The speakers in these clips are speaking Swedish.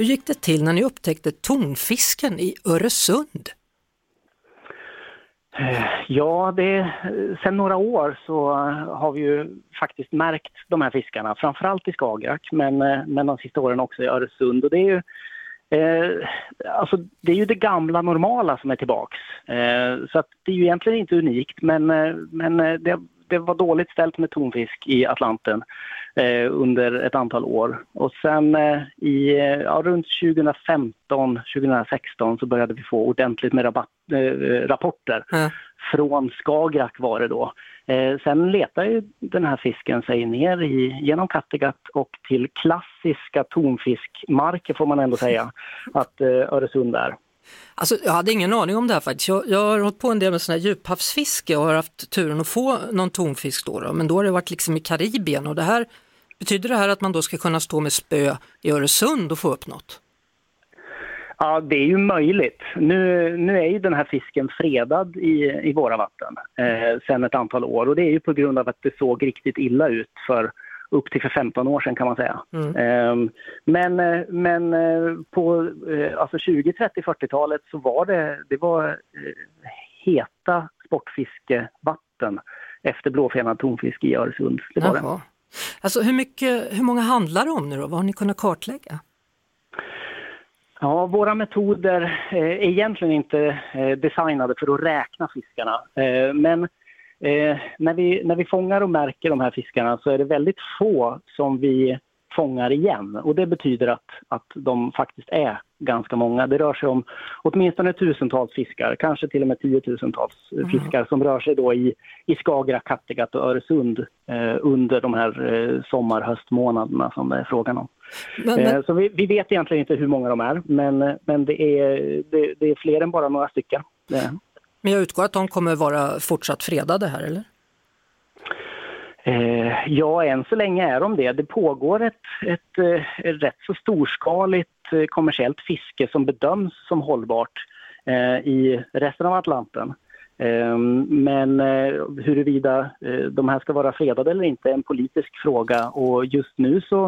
Hur gick det till när ni upptäckte tonfisken i Öresund? Eh, ja, det, sen några år så har vi ju faktiskt märkt de här fiskarna, framförallt i Skagerrak men, eh, men de sista åren också i Öresund. Och det är ju eh, alltså det är ju det gamla normala som är tillbaks. Eh, så att det är ju egentligen inte unikt men, eh, men det, det var dåligt ställt med tonfisk i Atlanten under ett antal år. Och sen eh, i, eh, ja, runt 2015, 2016 så började vi få ordentligt med rabatt, eh, rapporter. Ja. Från Skagerrak var det då. Eh, sen letar ju den här fisken sig ner i, genom Kattegatt och till klassiska tonfiskmarker får man ändå säga att eh, Öresund är. Alltså, jag hade ingen aning om det här faktiskt. Jag, jag har hållit på en del med sån här djuphavsfiske och har haft turen att få någon tonfisk då, då. men då har det varit liksom i Karibien och det här Betyder det här att man då ska kunna stå med spö i Öresund och få upp något? Ja, det är ju möjligt. Nu, nu är ju den här fisken fredad i, i våra vatten eh, sedan ett antal år och det är ju på grund av att det såg riktigt illa ut för upp till för 15 år sedan kan man säga. Mm. Eh, men eh, men eh, på eh, alltså 20, 30, 40-talet så var det, det var heta sportfiskevatten efter blåfenad tonfisk i Öresund. Det var det. Alltså hur, mycket, hur många handlar det om nu då? Vad har ni kunnat kartlägga? Ja, våra metoder är egentligen inte designade för att räkna fiskarna. Men eh, när, vi, när vi fångar och märker de här fiskarna så är det väldigt få som vi fångar igen. Och det betyder att, att de faktiskt är ganska många. Det rör sig om åtminstone tusentals fiskar, kanske till och med tiotusentals Mm. fiskar som rör sig då i, i Skagerrak, Kattegatt och Öresund eh, under de här eh, sommar höstmånaderna som det är frågan om. Men, Eh, men, Så vi, vi vet egentligen inte hur många de är, men, men det, är, det, det är fler än bara några stycken. Det men jag utgår att de kommer vara fortsatt fredade här eller? Eh, ja, än så länge är de det. Det pågår ett, ett, eh, ett rätt så storskaligt eh, kommersiellt fiske som bedöms som hållbart eh, i resten av Atlanten. Eh, men eh, huruvida eh, de här ska vara fredade eller inte är en politisk fråga och just nu så,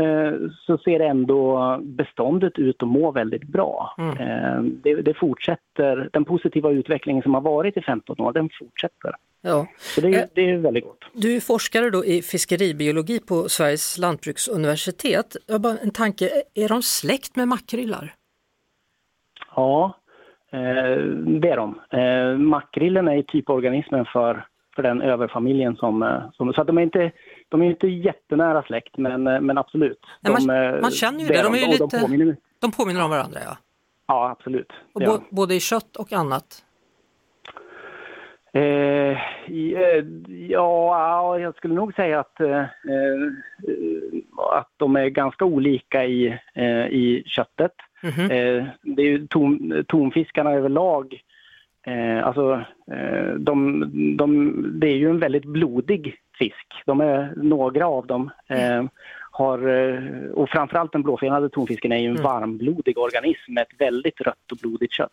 eh, så ser ändå beståndet ut att må väldigt bra. Mm. Eh, det, det fortsätter, den positiva utvecklingen som har varit i 15 år, den fortsätter. Ja. Så det, det är väldigt gott. Du är forskare då i fiskeribiologi på Sveriges lantbruksuniversitet. Jag har bara en tanke, är de släkt med makrillar? Ja, det är de. Eh, makrillen är typorganismen för, för den överfamiljen som, eh, som... Så att de är inte, de är inte jättenära släkt, men, eh, men absolut. Man- de, eh, man känner ju det, de är och lite- De påminner, De påminner om varandra ja. ja, absolut. Och Det bo, de. både i kött och annat. Eh, eh, ja, ja, jag skulle nog säga att, eh, eh, att de är ganska olika i, eh, i köttet. Mhm. Eh, det är ju ton, tonfiskarna överlag, eh, alltså eh, de, de, det är ju en väldigt blodig fisk. De är, några av dem eh, har, eh, och framförallt den blåfenade tonfisken är ju en Mm. varmblodig organism med ett väldigt rött och blodigt kött.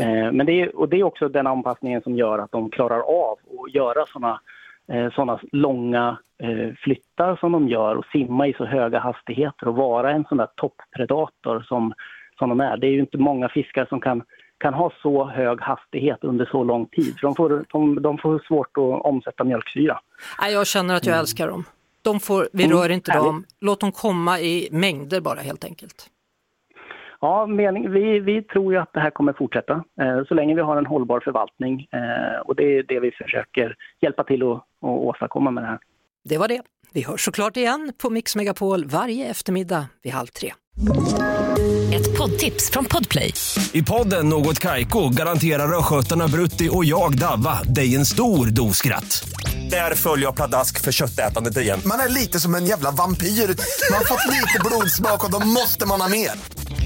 Eh, Men det är, och det är också den anpassningen som gör att de klarar av att göra såna, eh, såna långa eh, flyttar som de gör och simma i så höga hastigheter och vara en sån där topppredator som, som de är. Det är ju inte många fiskar som kan, kan ha så hög hastighet under så lång tid. För de, får, de, de får svårt att omsätta mjölksyra. Jag känner att jag älskar dem. De får, vi Mm, rör inte härligt. dem, låt dem komma i mängder bara helt enkelt. Ja, mening, vi, vi tror ju att det här kommer fortsätta eh, så länge vi har en hållbar förvaltning eh, och det är det vi försöker hjälpa till att, att åstadkomma med det här. Det var det. Vi hörs såklart igen på Mix Megapol varje eftermiddag vid halv tre. Ett poddtips från Podplay. I podden Något Kaiko garanterar östgötarna Brutti och jag, Davva, dig en stor dos skratt. Där följer jag pladask för köttätandet igen. Man är lite som en jävla vampyr. Man har fått lite blodsmak och då måste man ha mer.